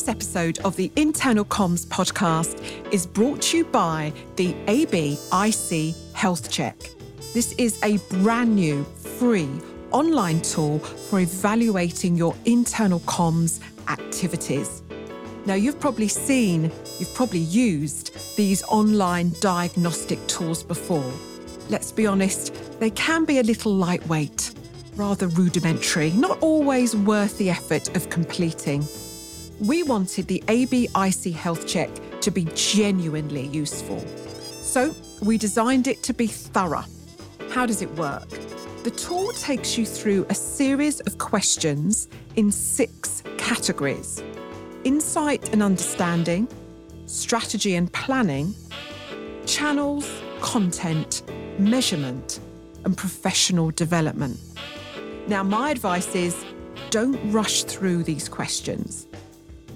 This episode of the Internal Comms podcast is brought to you by the ABIC Health Check. This is a brand new, free online tool for evaluating your internal comms activities. Now, you've probably seen, you've probably used these online diagnostic tools before. Let's be honest, they can be a little lightweight, rather rudimentary, not always worth the effort of completing. We wanted the ABIC Health Check to be genuinely useful. So we designed it to be thorough. How does it work? The tool takes you through a series of questions in six categories insight and understanding, strategy and planning, channels, content, measurement, and professional development. Now, my advice is don't rush through these questions.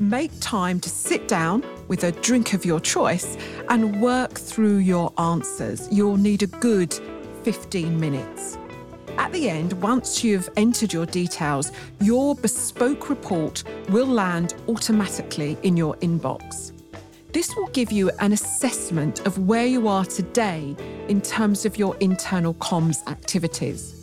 Make time to sit down with a drink of your choice and work through your answers. You'll need a good 15 minutes. At the end, once you've entered your details, your bespoke report will land automatically in your inbox. This will give you an assessment of where you are today in terms of your internal comms activities.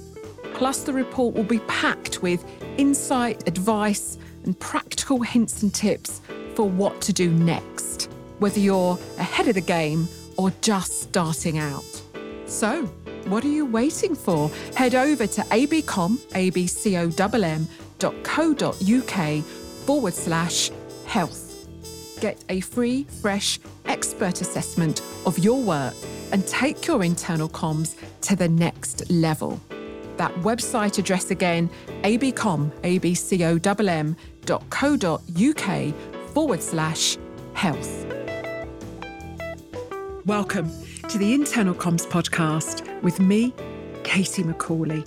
Plus, the report will be packed with insight, advice, and practical hints and tips for what to do next, whether you're ahead of the game or just starting out. So, what are you waiting for? Head over to abcomm, abcomm.co.uk forward slash health. Get a free, fresh expert assessment of your work and take your internal comms to the next level. That website address again, abcomm, abcomm www.co.uk forward slash health. Welcome to the Internal Comms podcast with me, Katie Macaulay.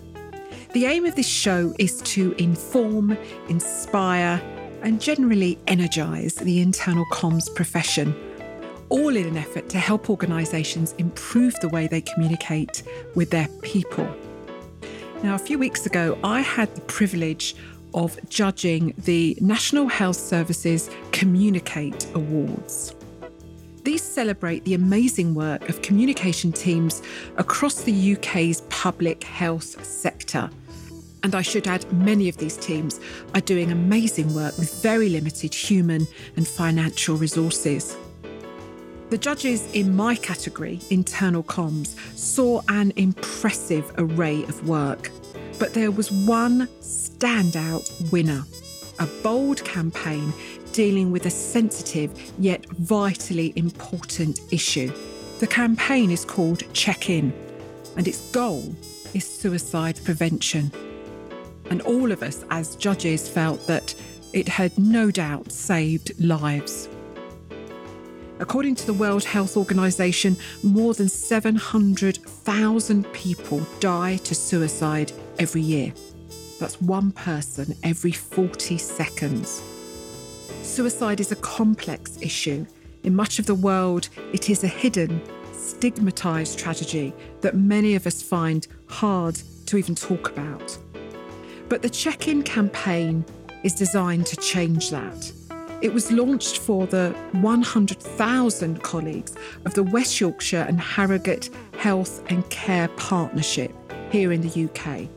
The aim of this show is to inform, inspire, and generally energise the internal comms profession, all in an effort to help organisations improve the way they communicate with their people. Now, a few weeks ago, I had the privilege of judging the National Health Services Communicate Awards. These celebrate the amazing work of communication teams across the UK's public health sector. And I should add, many of these teams are doing amazing work with very limited human and financial resources. The judges in my category, internal comms, saw an impressive array of work. But there was one standout winner a bold campaign dealing with a sensitive yet vitally important issue. The campaign is called Check In, and its goal is suicide prevention. And all of us as judges felt that it had no doubt saved lives. According to the World Health Organization, more than 700,000 people die to suicide every year. That's one person every 40 seconds. Suicide is a complex issue. In much of the world, it is a hidden, stigmatised tragedy that many of us find hard to even talk about. But the check in campaign is designed to change that. It was launched for the 100,000 colleagues of the West Yorkshire and Harrogate Health and Care Partnership here in the UK.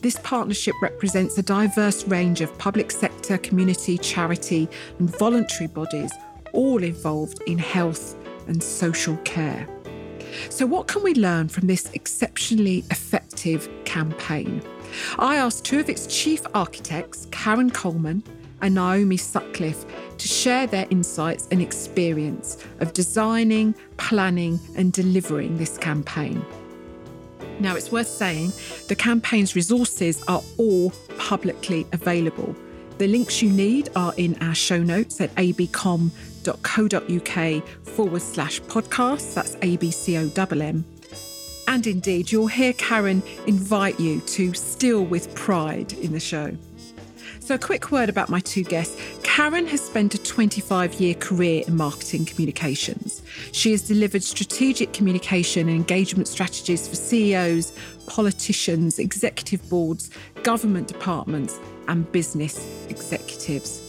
This partnership represents a diverse range of public sector, community, charity, and voluntary bodies, all involved in health and social care. So, what can we learn from this exceptionally effective campaign? I asked two of its chief architects, Karen Coleman and Naomi Sutcliffe, to share their insights and experience of designing, planning, and delivering this campaign. Now, it's worth saying the campaign's resources are all publicly available. The links you need are in our show notes at abcomm.co.uk forward slash podcast. That's ABCOMM. And indeed, you'll hear Karen invite you to still with pride in the show. So, a quick word about my two guests. Karen has spent a 25 year career in marketing communications. She has delivered strategic communication and engagement strategies for CEOs, politicians, executive boards, government departments, and business executives.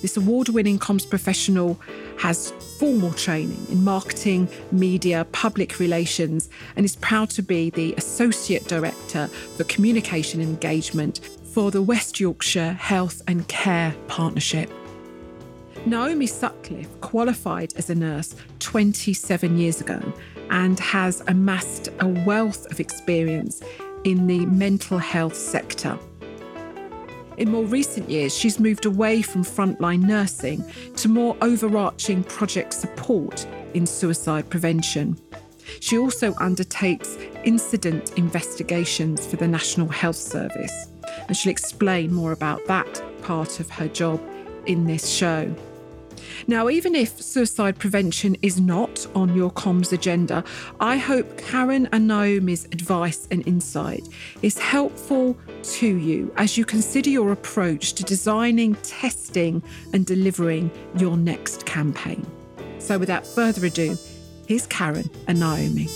This award winning comms professional has formal training in marketing, media, public relations, and is proud to be the Associate Director for Communication and Engagement for the West Yorkshire Health and Care Partnership. Naomi Sutcliffe qualified as a nurse 27 years ago and has amassed a wealth of experience in the mental health sector. In more recent years, she's moved away from frontline nursing to more overarching project support in suicide prevention. She also undertakes incident investigations for the National Health Service, and she'll explain more about that part of her job in this show. Now, even if suicide prevention is not on your comms agenda, I hope Karen and Naomi's advice and insight is helpful to you as you consider your approach to designing, testing, and delivering your next campaign. So, without further ado, here's Karen and Naomi.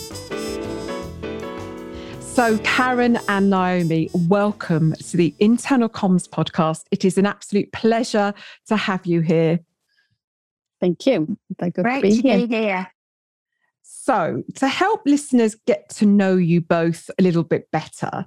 So, Karen and Naomi, welcome to the Internal Comms podcast. It is an absolute pleasure to have you here. Thank you. Great to be here. here. So, to help listeners get to know you both a little bit better,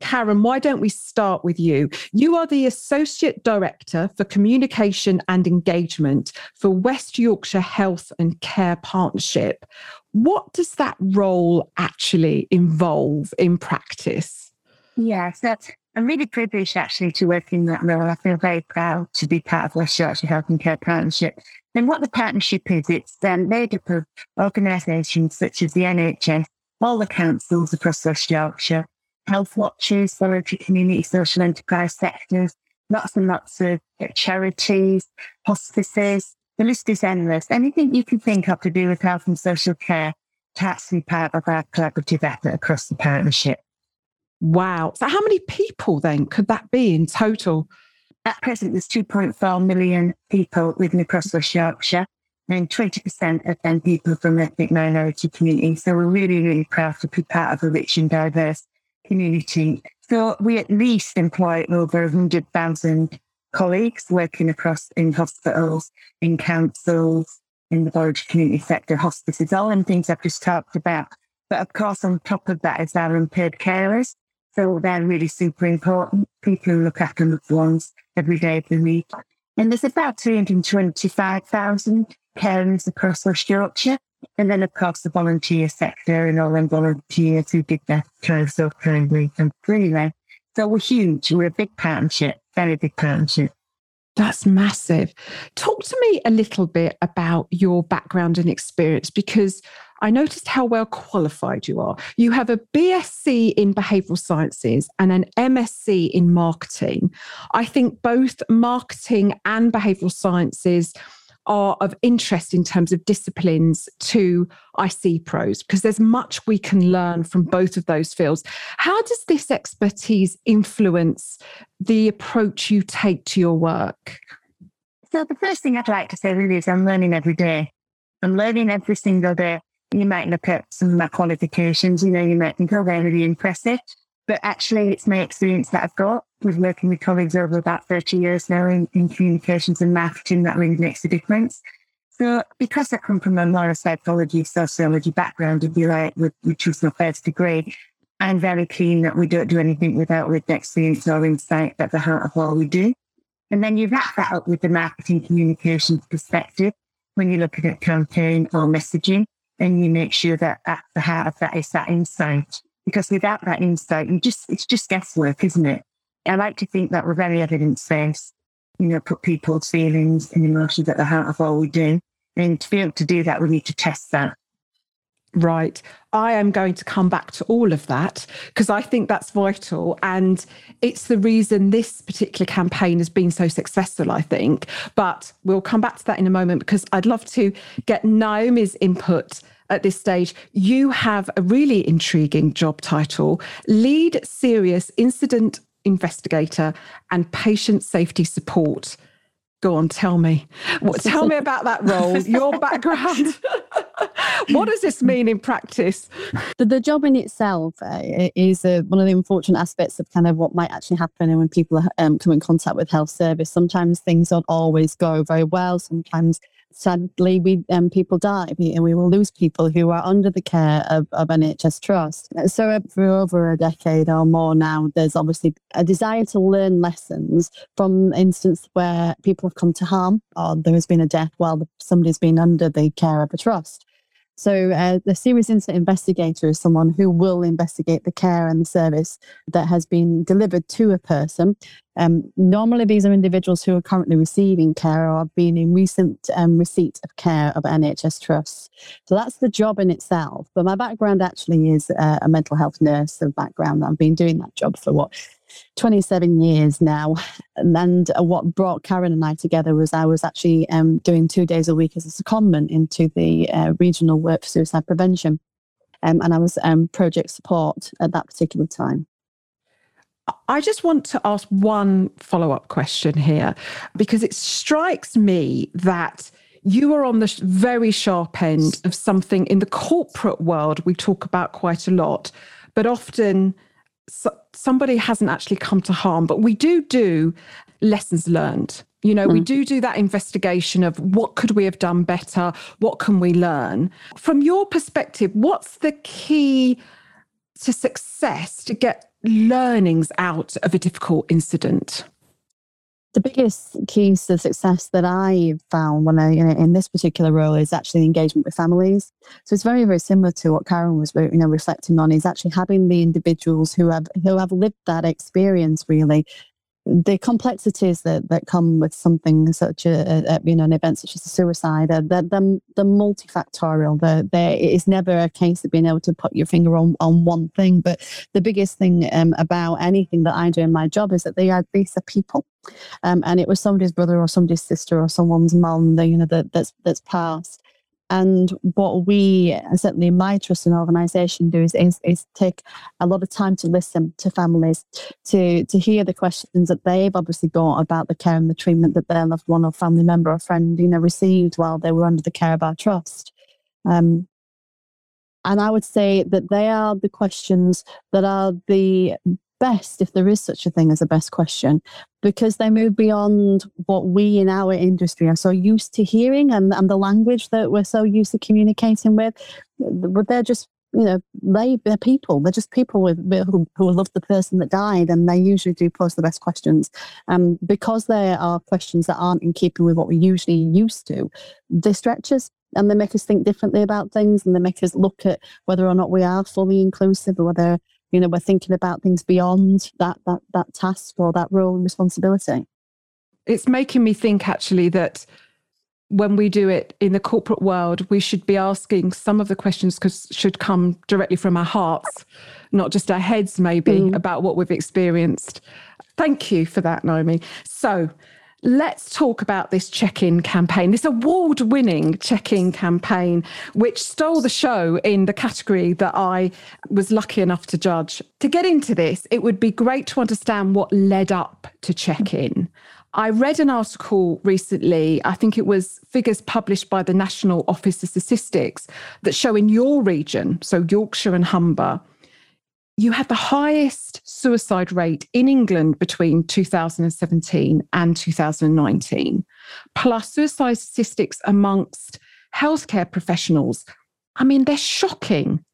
Karen, why don't we start with you? You are the Associate Director for Communication and Engagement for West Yorkshire Health and Care Partnership. What does that role actually involve in practice? Yes, that's I'm really privileged actually to work in that role. I feel very proud to be part of West Yorkshire Health and Care Partnership. And what the partnership is, it's um, made up of organisations such as the NHS, all the councils across West Yorkshire, health watchers, voluntary community social enterprise sectors, lots and lots of charities, hospices. The list is endless. Anything you can think of to do with health and social care to actually part of our collaborative effort across the partnership. Wow. So, how many people then could that be in total? At present, there's 2.4 million people living across West Yorkshire, and 20% of them people from ethnic minority communities. So, we're really, really proud to be part of a rich and diverse community. So, we at least employ over 100,000 colleagues working across in hospitals, in councils, in the voluntary community sector, hospices, all them things I've just talked about. But of course, on top of that is our unpaid carers. So they're really super important. People who look after loved ones every day of the week. And there's about 325,000 carers across West Yorkshire. And then, of course, the volunteer sector and all them volunteers who did their time so kindly and freely. So we're huge. We're a big partnership, very big partnership. That's massive. Talk to me a little bit about your background and experience because I noticed how well qualified you are. You have a BSc in behavioral sciences and an MSc in marketing. I think both marketing and behavioral sciences are of interest in terms of disciplines to IC pros because there's much we can learn from both of those fields. How does this expertise influence the approach you take to your work? So, the first thing I'd like to say really is I'm learning every day. I'm learning every single day you might look at some of my qualifications, you know, you might think, oh, they're really impressive. But actually, it's my experience that I've got with working with colleagues over about 30 years now in, in communications and marketing that really makes a difference. So, because I come from a more psychology, sociology background, if you like, with, which was my first degree, I'm very keen that we don't do anything without lived experience or insight at the heart of what we do. And then you wrap that up with the marketing communications perspective when you're looking at campaign or messaging and you make sure that at the heart of that is that insight. Because without that insight, you just it's just guesswork, isn't it? I like to think that we're very evidence based, you know, put people's feelings and emotions at the heart of all we do. And to be able to do that, we need to test that. Right. I am going to come back to all of that because I think that's vital. And it's the reason this particular campaign has been so successful, I think. But we'll come back to that in a moment because I'd love to get Naomi's input at this stage. You have a really intriguing job title Lead Serious Incident Investigator and Patient Safety Support Go on, tell me. What, tell me about that role, your background. what does this mean in practice? The, the job in itself uh, is uh, one of the unfortunate aspects of kind of what might actually happen when people um, come in contact with health service. Sometimes things don't always go very well. Sometimes sadly, we um, people die, and we will lose people who are under the care of, of NHS Trust. So uh, for over a decade or more now, there's obviously a desire to learn lessons from instance where people have come to harm or there has been a death while somebody's been under the care of a trust. So, uh, the serious incident investigator is someone who will investigate the care and the service that has been delivered to a person. Um, normally, these are individuals who are currently receiving care or have been in recent um, receipt of care of NHS trusts. So, that's the job in itself. But my background actually is uh, a mental health nurse of background. I've been doing that job for what 27 years now. And what brought Karen and I together was I was actually um, doing two days a week as a secondment into the uh, regional work for suicide prevention. Um, and I was um, project support at that particular time. I just want to ask one follow up question here because it strikes me that you are on the very sharp end of something in the corporate world we talk about quite a lot, but often so somebody hasn't actually come to harm, but we do do lessons learned. You know, mm. we do do that investigation of what could we have done better? What can we learn? From your perspective, what's the key to success to get learnings out of a difficult incident? the biggest keys to success that I found when I, you know, in this particular role is actually engagement with families. So it's very, very similar to what Karen was, you know, reflecting on is actually having the individuals who have who have lived that experience really the complexities that, that come with something such a, a you know an event such as a suicide they're, they're, multifactorial. They're, they're, it is never a case of being able to put your finger on, on one thing but the biggest thing um, about anything that I do in my job is that they are these are people. Um, and it was somebody's brother or somebody's sister or someone's mum you know that, that's that's passed and what we, certainly in my trust and organisation, do is, is, is take a lot of time to listen to families, to to hear the questions that they've obviously got about the care and the treatment that their loved one or family member or friend, you know, received while they were under the care of our trust. Um, and I would say that they are the questions that are the best, if there is such a thing as a best question, because they move beyond what we in our industry are so used to hearing and, and the language that we're so used to communicating with. But they're just, you know, they, they're people. They're just people with, who, who love the person that died, and they usually do pose the best questions. Um, because there are questions that aren't in keeping with what we're usually used to, they stretch us and they make us think differently about things and they make us look at whether or not we are fully inclusive or whether you know we're thinking about things beyond that that that task or that role and responsibility. It's making me think actually that when we do it in the corporate world we should be asking some of the questions because should come directly from our hearts not just our heads maybe mm. about what we've experienced. Thank you for that naomi. So Let's talk about this check in campaign, this award winning check in campaign, which stole the show in the category that I was lucky enough to judge. To get into this, it would be great to understand what led up to check in. I read an article recently, I think it was figures published by the National Office of Statistics, that show in your region, so Yorkshire and Humber, you had the highest suicide rate in England between 2017 and 2019, plus suicide statistics amongst healthcare professionals. I mean, they're shocking,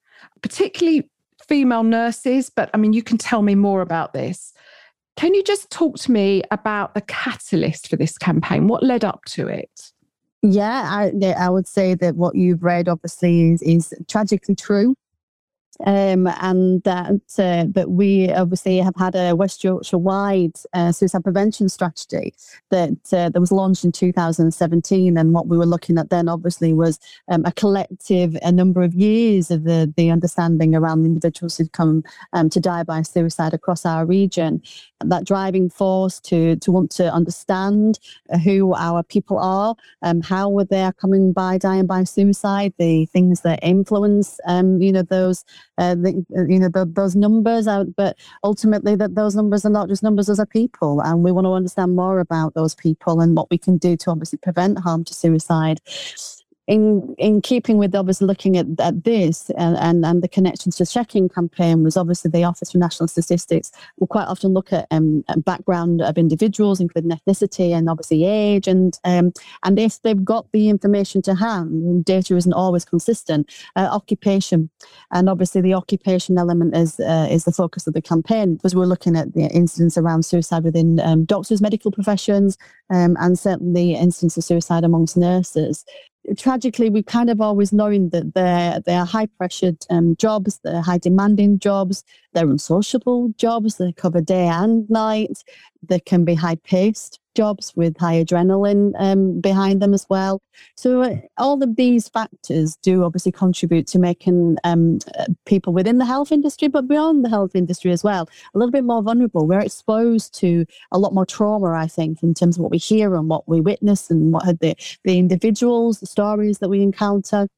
particularly female nurses, but I mean, you can tell me more about this. Can you just talk to me about the catalyst for this campaign? What led up to it? Yeah, I, I would say that what you've read obviously is, is tragically true. Um, and that, uh, but we obviously have had a West Yorkshire wide uh, suicide prevention strategy that uh, that was launched in 2017. And what we were looking at then, obviously, was um, a collective, a number of years of the the understanding around individuals who'd come um, to die by suicide across our region. That driving force to to want to understand who our people are, um, how they are coming by dying by suicide, the things that influence, um, you know, those uh, the, uh, you know, the, those numbers out, but ultimately that those numbers are not just numbers, those are people. And we want to understand more about those people and what we can do to obviously prevent harm to suicide in in keeping with obviously looking at, at this and, and, and the connections to the check in campaign was obviously the Office for National Statistics will quite often look at um, background of individuals, including ethnicity and obviously age, and um, and if they've got the information to hand, data isn't always consistent. Uh, occupation, and obviously the occupation element is uh, is the focus of the campaign because we're looking at the incidents around suicide within um, doctors, medical professions, um, and certainly incidents of suicide amongst nurses tragically, we've kind of always known that they're, they're high pressured um, jobs, they're high demanding jobs, they're unsociable jobs, they cover day and night, they can be high paced jobs with high adrenaline um, behind them as well. So uh, all of these factors do obviously contribute to making um, uh, people within the health industry, but beyond the health industry as well, a little bit more vulnerable. We're exposed to a lot more trauma, I think, in terms of what we hear and what we witness and what the, the individuals, the stories that we encounter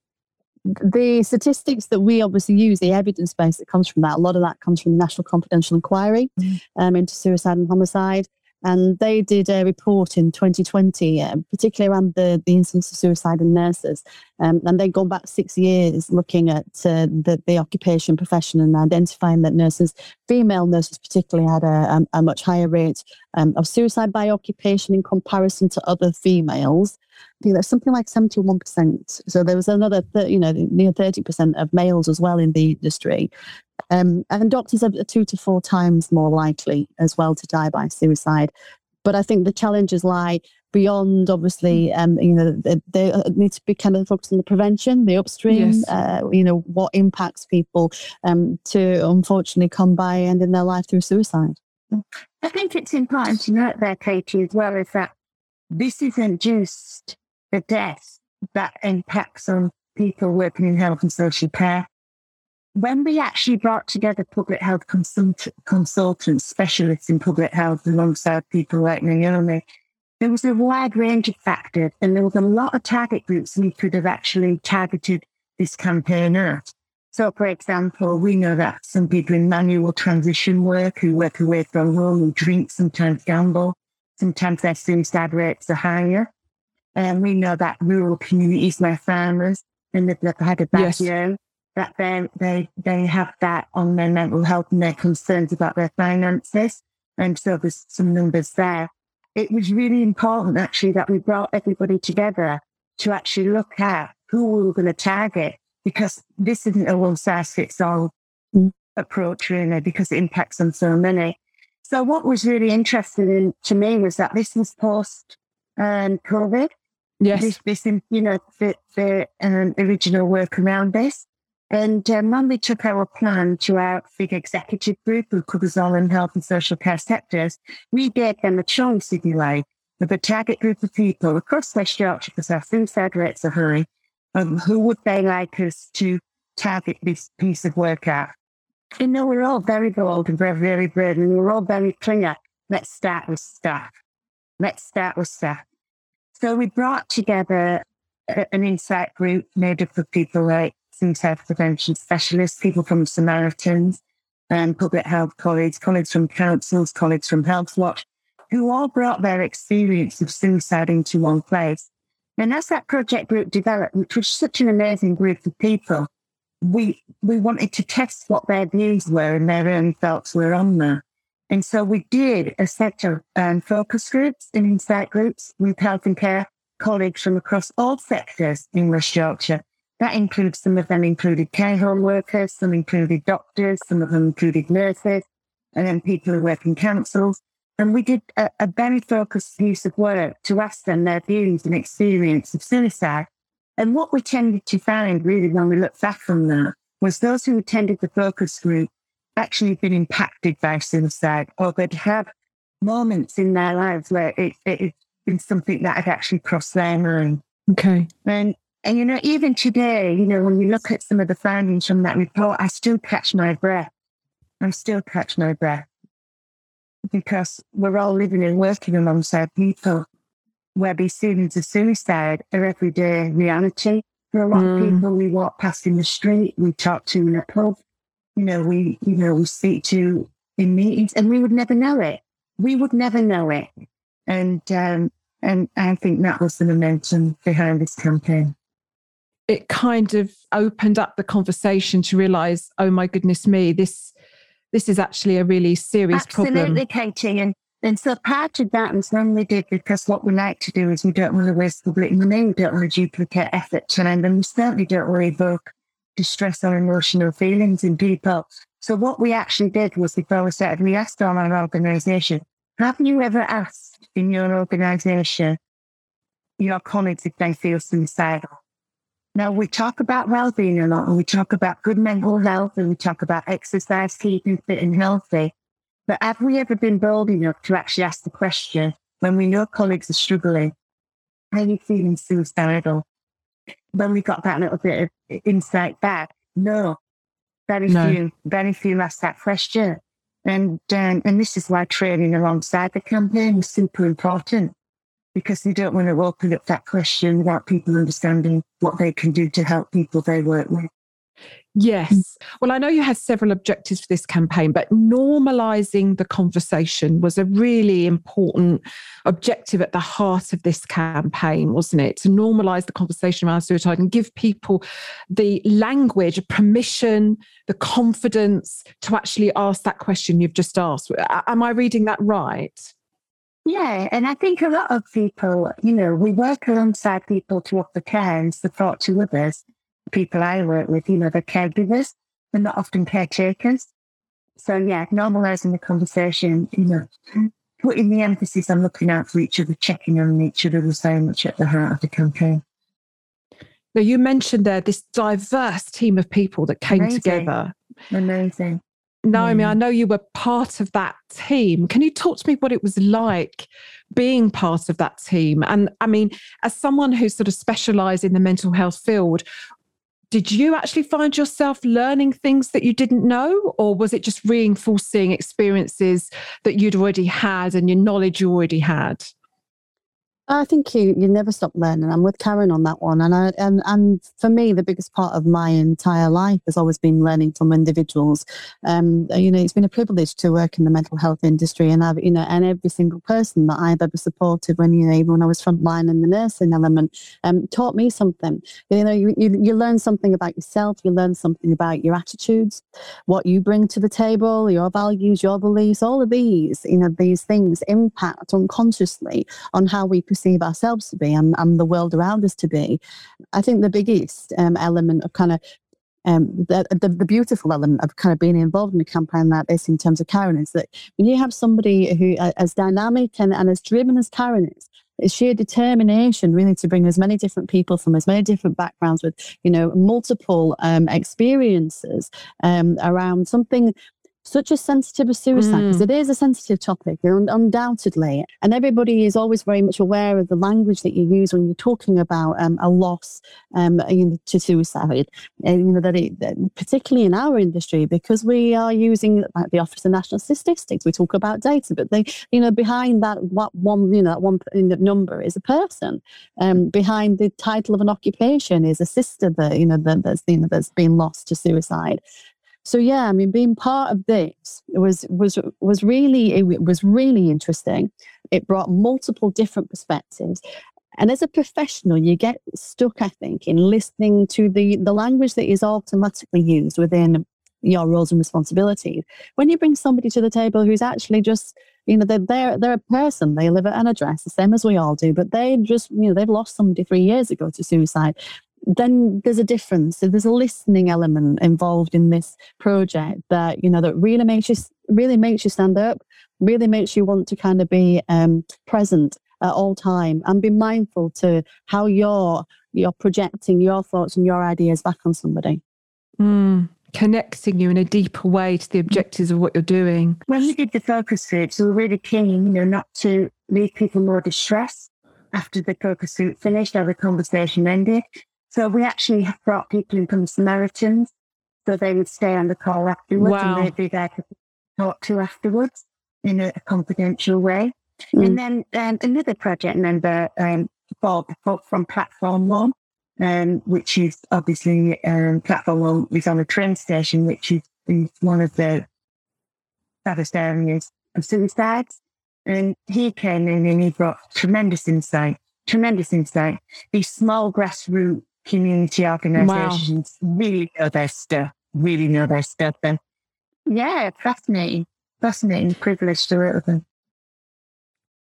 the statistics that we obviously use, the evidence base that comes from that, a lot of that comes from the National Confidential Inquiry mm. um, into suicide and homicide. And they did a report in 2020, uh, particularly around the, the incidence of suicide in nurses. Um, and they'd gone back six years looking at uh, the, the occupation profession and identifying that nurses, female nurses particularly, had a, a, um, a much higher rate um, of suicide by occupation in comparison to other females. I think there's something like 71%. So there was another, you know, near 30% of males as well in the industry. Um, and doctors are two to four times more likely as well to die by suicide. But I think the challenges lie beyond, obviously, um, you know, they, they, need to be kind of focused on the prevention, the upstream, yes. uh, you know, what impacts people um, to unfortunately come by and ending their life through suicide. I think it's important to note there, Katie, as well, is that this isn't just the death that impacts on people working in health and social care when we actually brought together public health consult- consultants, specialists in public health, alongside people like Naomi, there was a wide range of factors, and there was a lot of target groups we could have actually targeted this campaign at. So, for example, we know that some people in manual transition work who work away from home, who drink, sometimes gamble, sometimes their suicide rates are higher. And we know that rural communities where farmers and they've had a bad yes. year that they they they have that on their mental health and their concerns about their finances. And so there's some numbers there. It was really important actually that we brought everybody together to actually look at who we were going to target because this isn't a one size fits all approach really because it impacts on so many. So what was really interesting in, to me was that this was post um, COVID. Yes. This, this, you know, the, the um, original work around this. And um, when we took our plan to our big executive group, who covers all in health and social care sectors, we gave them a choice, if you like, of a target group of people across West Yorkshire, because our suicide rates are high, um, who would they like us to target this piece of work at? You know, we're all very bold and very, very brave, and we're all very clear. Let's start with staff. Let's start with staff. So we brought together an insight group made up of people like suicide prevention specialists, people from Samaritans, and public health colleagues, colleagues from councils, colleagues from Health Watch, who all brought their experience of suicide into one place. And as that project group developed, which was such an amazing group of people, we we wanted to test what their views were and their own thoughts were on that. And so we did a set of um, focus groups and insight groups with health and care colleagues from across all sectors in West Yorkshire that includes some of them included care home workers, some included doctors, some of them included nurses, and then people who work in councils. And we did a, a very focused piece of work to ask them their views and experience of suicide. And what we tended to find really when we looked back from that was those who attended the focus group actually been impacted by suicide or they'd have moments in their lives where it, it had been something that had actually crossed their mind. Okay. And and, you know, even today, you know, when you look at some of the findings from that report, I still catch my breath. I still catch my breath because we're all living and working alongside people where these feelings of suicide are everyday reality. For a lot mm. of people we walk past in the street, we talk to in a pub, you know, we, you know, we speak to in meetings and we would never know it. We would never know it. And, um, and I think that was the momentum behind this campaign. It kind of opened up the conversation to realize, oh my goodness me, this this is actually a really serious Absolutely, problem. Absolutely, Katie. And and so part of that when we did because what we like to do is we don't want to waste public money, we don't want to duplicate effort, and we certainly don't want to evoke distress or emotional feelings in people. So what we actually did was before we started, we asked all our organisation, have you ever asked in your organisation your colleagues if they feel suicidal? Now we talk about well-being a lot and we talk about good mental health and we talk about exercise, keeping fit and healthy. But have we ever been bold enough to actually ask the question when we know colleagues are struggling, are you feeling suicidal? When we got that little bit of insight back, no, very no. few, very few ask that question. And, um, and this is why training alongside the campaign is super important because you don't want to open up that question without people understanding what they can do to help people they work with. Yes. Mm. Well, I know you had several objectives for this campaign, but normalizing the conversation was a really important objective at the heart of this campaign, wasn't it? To normalize the conversation around suicide and give people the language, permission, the confidence to actually ask that question you've just asked. Am I reading that right? Yeah, and I think a lot of people, you know, we work alongside people to offer care and support to others people I work with, you know, they're caregivers. They're not often caretakers. So yeah, normalizing the conversation, you know, putting the emphasis on looking out for each other, checking on each other was very much at the heart of the campaign. Now you mentioned there this diverse team of people that came Amazing. together. Amazing. Naomi, hmm. I know you were part of that team. Can you talk to me what it was like being part of that team? And I mean, as someone who sort of specialised in the mental health field, did you actually find yourself learning things that you didn't know or was it just reinforcing experiences that you'd already had and your knowledge you already had I think you, you never stop learning. I'm with Karen on that one. And, I, and, and for me, the biggest part of my entire life has always been learning from individuals. Um, you know, it's been a privilege to work in the mental health industry and I've, you know, and every single person that I've ever supported when, you know, even when I was frontline in the nursing element, um, taught me something. You know, you, you, you learn something about yourself, you learn something about your attitudes, what you bring to the table, your values, your beliefs, all of these, you know, these things impact unconsciously on how we perceive ourselves to be and, and the world around us to be. I think the biggest um, element of kind of um, the, the, the, beautiful element of kind of being involved in a campaign like this in terms of Karen is that when you have somebody who uh, as dynamic and, and as driven as Karen is, it's sheer determination really to bring as many different people from as many different backgrounds with you know multiple um, experiences um, around something such a sensitive as suicide because mm. it is a sensitive topic un- undoubtedly and everybody is always very much aware of the language that you use when you're talking about um, a loss um, you know, to suicide and you know that, it, particularly in our industry because we are using like the office of national statistics we talk about data but they you know behind that what one you know that one number is a person um, behind the title of an occupation is a sister that you know that, that's you know that's been lost to suicide so yeah, I mean, being part of this was was was really it was really interesting. It brought multiple different perspectives. And as a professional, you get stuck, I think, in listening to the, the language that is automatically used within your roles and responsibilities. When you bring somebody to the table who's actually just, you know, they're, they're, they're a person, they live at an address, the same as we all do, but they just, you know, they've lost somebody three years ago to suicide then there's a difference. So there's a listening element involved in this project that you know that really makes you really makes you stand up, really makes you want to kind of be um, present at all time and be mindful to how you're you're projecting your thoughts and your ideas back on somebody. Mm, connecting you in a deeper way to the objectives of what you're doing. When we did the focus groups, we were really keen, you know, not to leave people more distressed after the focus group finished or the conversation ended. So we actually have brought people in from Samaritans, so they would stay on the call afterwards wow. and they'd be there to talk to afterwards in a, a confidential way. Mm. And then um, another project member, um, Bob, from Platform One, um, which is obviously um, Platform One is on a train station, which is is one of the saddest areas of suicides. And he came in and he brought tremendous insight, tremendous insight. These small grassroots community organizations wow. really know their stuff, really know their stuff. And yeah, fascinating, fascinating privilege to work with them.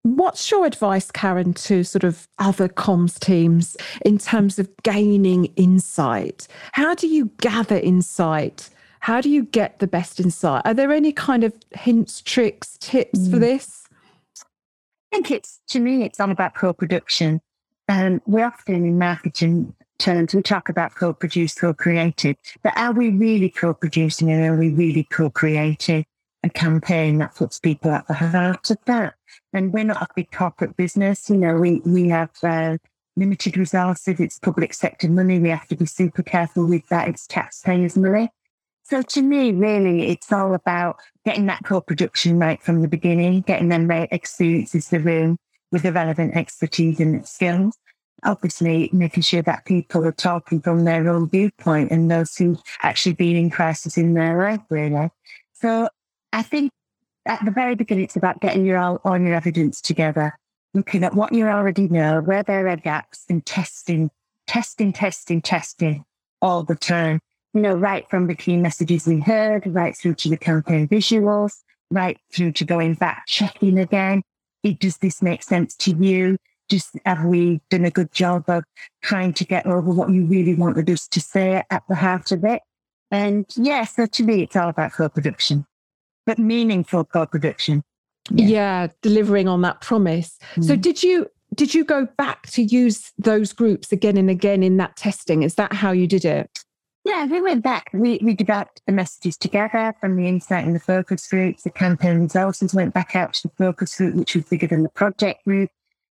What's your advice, Karen, to sort of other comms teams in terms of gaining insight? How do you gather insight? How do you get the best insight? Are there any kind of hints, tricks, tips mm. for this? I think it's, to me, it's all about co production. Um, we often in marketing terms, we talk about co produced, co created, but are we really co producing and are we really co creating a campaign that puts people at the heart of that? And we're not a big corporate business. You know, we, we have uh, limited resources. It's public sector money. We have to be super careful with that. It's taxpayers' money. So to me, really, it's all about getting that co-production right from the beginning, getting them right experiences the room with the relevant expertise and skills. Obviously, making sure that people are talking from their own viewpoint and those who actually been in crisis in their life, really. So I think at the very beginning, it's about getting your all, all your evidence together, looking at what you already know, where there are gaps, and testing, testing, testing, testing all the time. You know, right from the key messages we heard, right through to the campaign visuals, right through to going back, checking again. It, does this make sense to you? Just have we done a good job of trying to get over what you really wanted us to say at the heart of it? And yeah, so to me, it's all about co-production but meaningful co-production. Yeah. yeah, delivering on that promise. Mm. So did you did you go back to use those groups again and again in that testing? Is that how you did it? Yeah, we went back. We we developed the messages together from the insight and the focus groups. The campaign resources went back out to the focus group, which was bigger than the project group.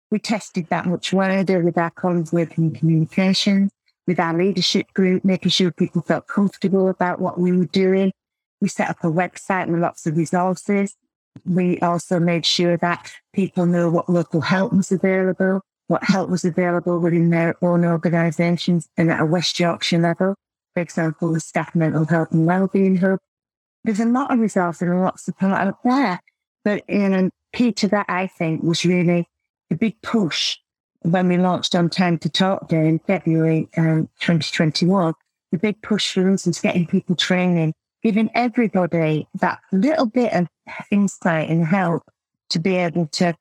We tested that much wider with our colleagues working in communications, with our leadership group, making sure people felt comfortable about what we were doing. We set up a website and lots of resources. We also made sure that people knew what local help was available, what help was available within their own organisations and at a West Yorkshire level. For example, the Staff Mental Health and Wellbeing Hub. There's a lot of resources and lots of support out there. But you know, key to that, I think, was really the big push when we launched on Time to Talk Day in February um, 2021. The big push for us is getting people training giving everybody that little bit of insight and help to be able to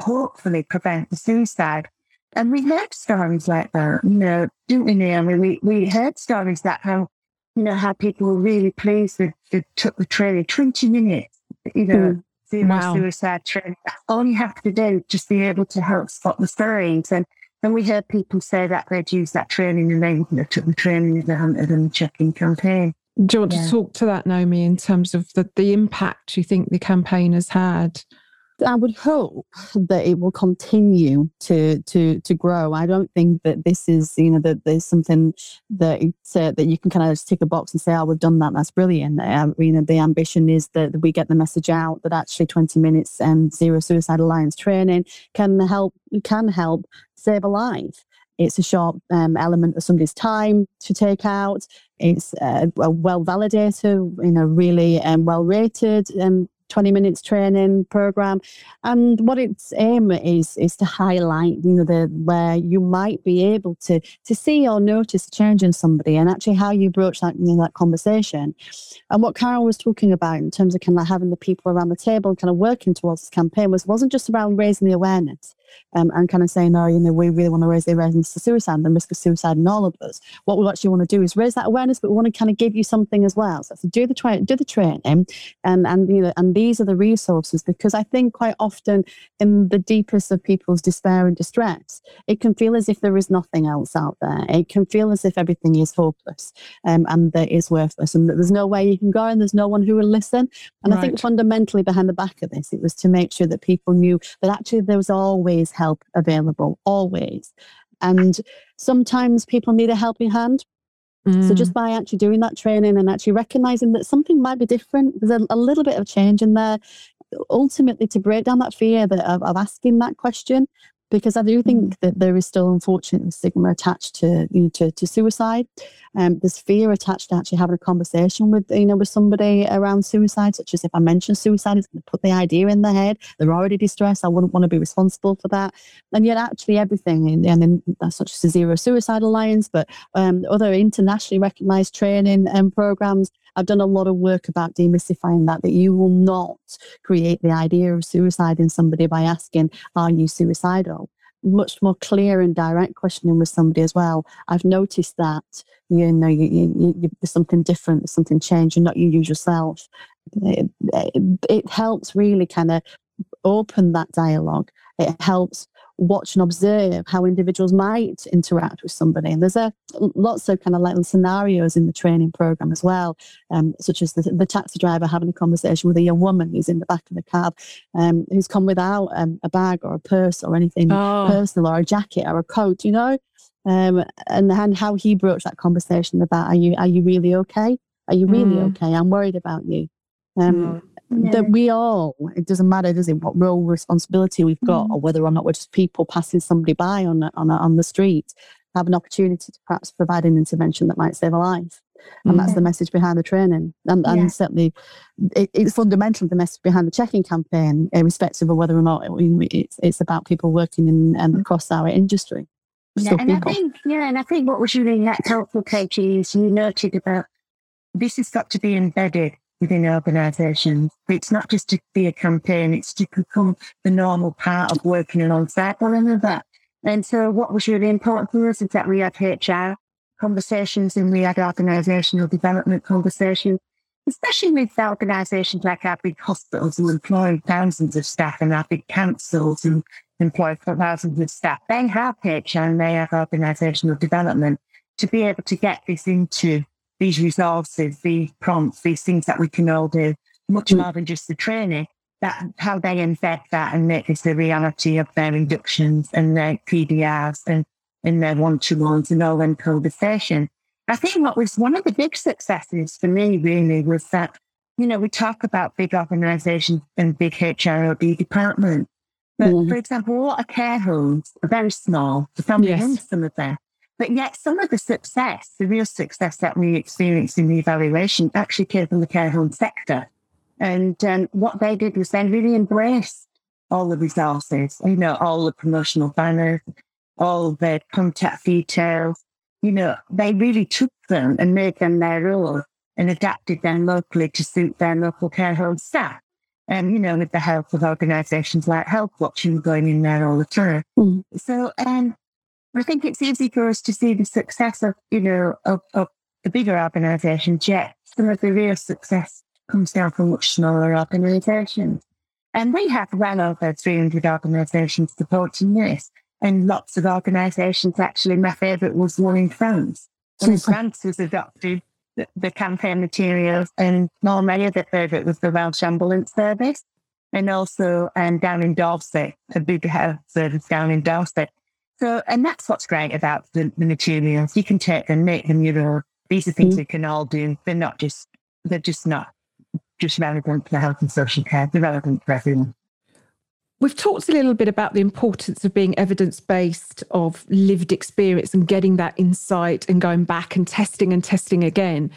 hopefully prevent the suicide. And we heard stories like that, you know, didn't we, Naomi? We, we heard stories that how, you know, how people were really pleased that they took the training 20 minutes, you know, mm. Zero wow. suicide training. All you have to do is just be able to help spot the signs. And, and we heard people say that they'd use that training and they wouldn't have took the training if they hadn't done the check-in campaign. Do you want yeah. to talk to that, Naomi, in terms of the, the impact you think the campaign has had? I would hope that it will continue to to to grow. I don't think that this is you know that there's something that uh, that you can kind of just tick a box and say, "Oh, we've done that. That's brilliant." Um, you know, the ambition is that we get the message out that actually 20 minutes and Zero Suicide Alliance training can help can help save a life. It's a short um, element of somebody's time to take out. It's uh, well validated, you know, really um, well rated um, 20 minutes training program. And what its aim is is to highlight you know the where you might be able to to see or notice a change in somebody and actually how you broach that you know, that conversation. And what Carol was talking about in terms of kind of having the people around the table kind of working towards this campaign was wasn't just around raising the awareness um, and kind of saying, oh, you know, we really want to raise the awareness to suicide and the risk of suicide in all of us. What we actually want to do is raise that awareness, but we want to kind of give you something as well. So, so do the tra- do the training, and and you know, and these are the resources because I think quite often in the deepest of people's despair and distress, it can feel as if there is nothing else out there. It can feel as if everything is hopeless um, and that is worthless, and that there's no way you can go, and there's no one who will listen. And right. I think fundamentally behind the back of this, it was to make sure that people knew that actually there was always always help available, always. And sometimes people need a helping hand. Mm. So just mm. by actually doing that training and actually recognizing that something might be different, there's a, a little bit of change in there, ultimately to break down that fear that, of, of asking that question because I do think mm. that there is still unfortunately stigma attached to you know, to, to suicide. Um, there's fear attached to actually having a conversation with you know with somebody around suicide, such as if I mention suicide, it's going to put the idea in their head. They're already distressed. I wouldn't want to be responsible for that. And yet, actually, everything and, and that's such as the Zero Suicide Alliance, but um, other internationally recognised training um, programs I've done a lot of work about demystifying that, that you will not create the idea of suicide in somebody by asking, Are you suicidal? Much more clear and direct questioning with somebody as well. I've noticed that you know you, you, you, there's something different, there's something changed. You're not your usual self. It, it, it helps really kind of open that dialogue. It helps watch and observe how individuals might interact with somebody. And there's a lots of kind of like scenarios in the training program as well, um, such as the, the, taxi driver having a conversation with a young woman who's in the back of the cab, um, who's come without um, a bag or a purse or anything oh. personal or a jacket or a coat, you know, um, and and how he broached that conversation about are you are you really okay? Are you really mm. okay? I'm worried about you. Um, mm that we all, it doesn't matter, does it, what role responsibility we've got, mm. or whether or not we're just people passing somebody by on, on, on the street, have an opportunity to perhaps provide an intervention that might save a life. And that's the message behind the training. And, and yeah. certainly, it, it's fundamental the message behind the check in campaign, irrespective of whether or not it, it's, it's about people working in um, across our industry. Yeah, and people. I think, yeah, and I think what was really helpful, Katie, is you noted about this has got to be embedded within organisations. It's not just to be a campaign, it's to become the normal part of working alongside one another. And so what was really important for us is that we had HR conversations and we had organisational development conversations, especially with organisations like our big hospitals who employ thousands of staff and our big councils who employ thousands of staff. They have HR and they have organisational development to be able to get this into these resources, these prompts, these things that we can all do, much mm. more than just the training, that how they embed that and make this a reality of their inductions and their PDRs and in their one-to-ones and all them conversations. I think what was one of the big successes for me really was that, you know, we talk about big organizations and big HROD departments. But mm. for example, a lot of care homes are very small, the family yes. owns some of them. But yet, some of the success, the real success that we experienced in the evaluation, actually came from the care home sector. And um, what they did was they really embraced all the resources, you know, all the promotional banners, all the contact details. You know, they really took them and made them their own and adapted them locally to suit their local care home staff. And, you know, with the help of organizations like Health Watching going in there all the time. Mm. So, um, I think it's easy for us to see the success of, you know, of, of the bigger organizations, yet some of the real success comes down from much smaller organizations. And we have well over 300 organizations supporting this. And lots of organizations, actually, my favorite was one in France. When France was adopted the, the campaign materials, and more many of the favorite was the Welsh Ambulance Service. And also um, down in Dorset, a big health service down in Dorset. So, and that's what's great about the, the materials. You can take them, make them your own. These are things mm. we can all do. They're not just, they're just not just relevant for health and social care. They're relevant for everyone. We've talked a little bit about the importance of being evidence based, of lived experience and getting that insight and going back and testing and testing again.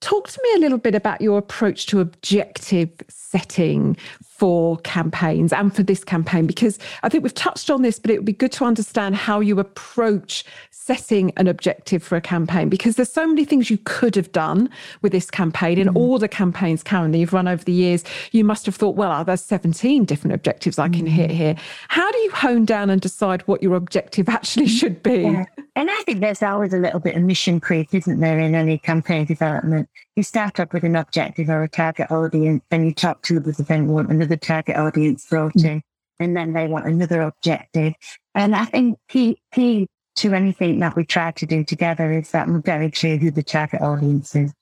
Talk to me a little bit about your approach to objective setting for campaigns and for this campaign, because I think we've touched on this, but it would be good to understand how you approach setting an objective for a campaign, because there's so many things you could have done with this campaign. In mm. all the campaigns, currently you've run over the years, you must have thought, well, there's 17 different objectives I can mm. hit here. How do you hone down and decide what your objective actually should be? Yeah. And I think there's always a little bit of mission creep, isn't there, in any campaign development? You start up with an objective or a target audience, then you talk to the event want another target audience brought mm. in, and then they want another objective. And I think key, key to anything that we try to do together is that we're very clear who the target audience is.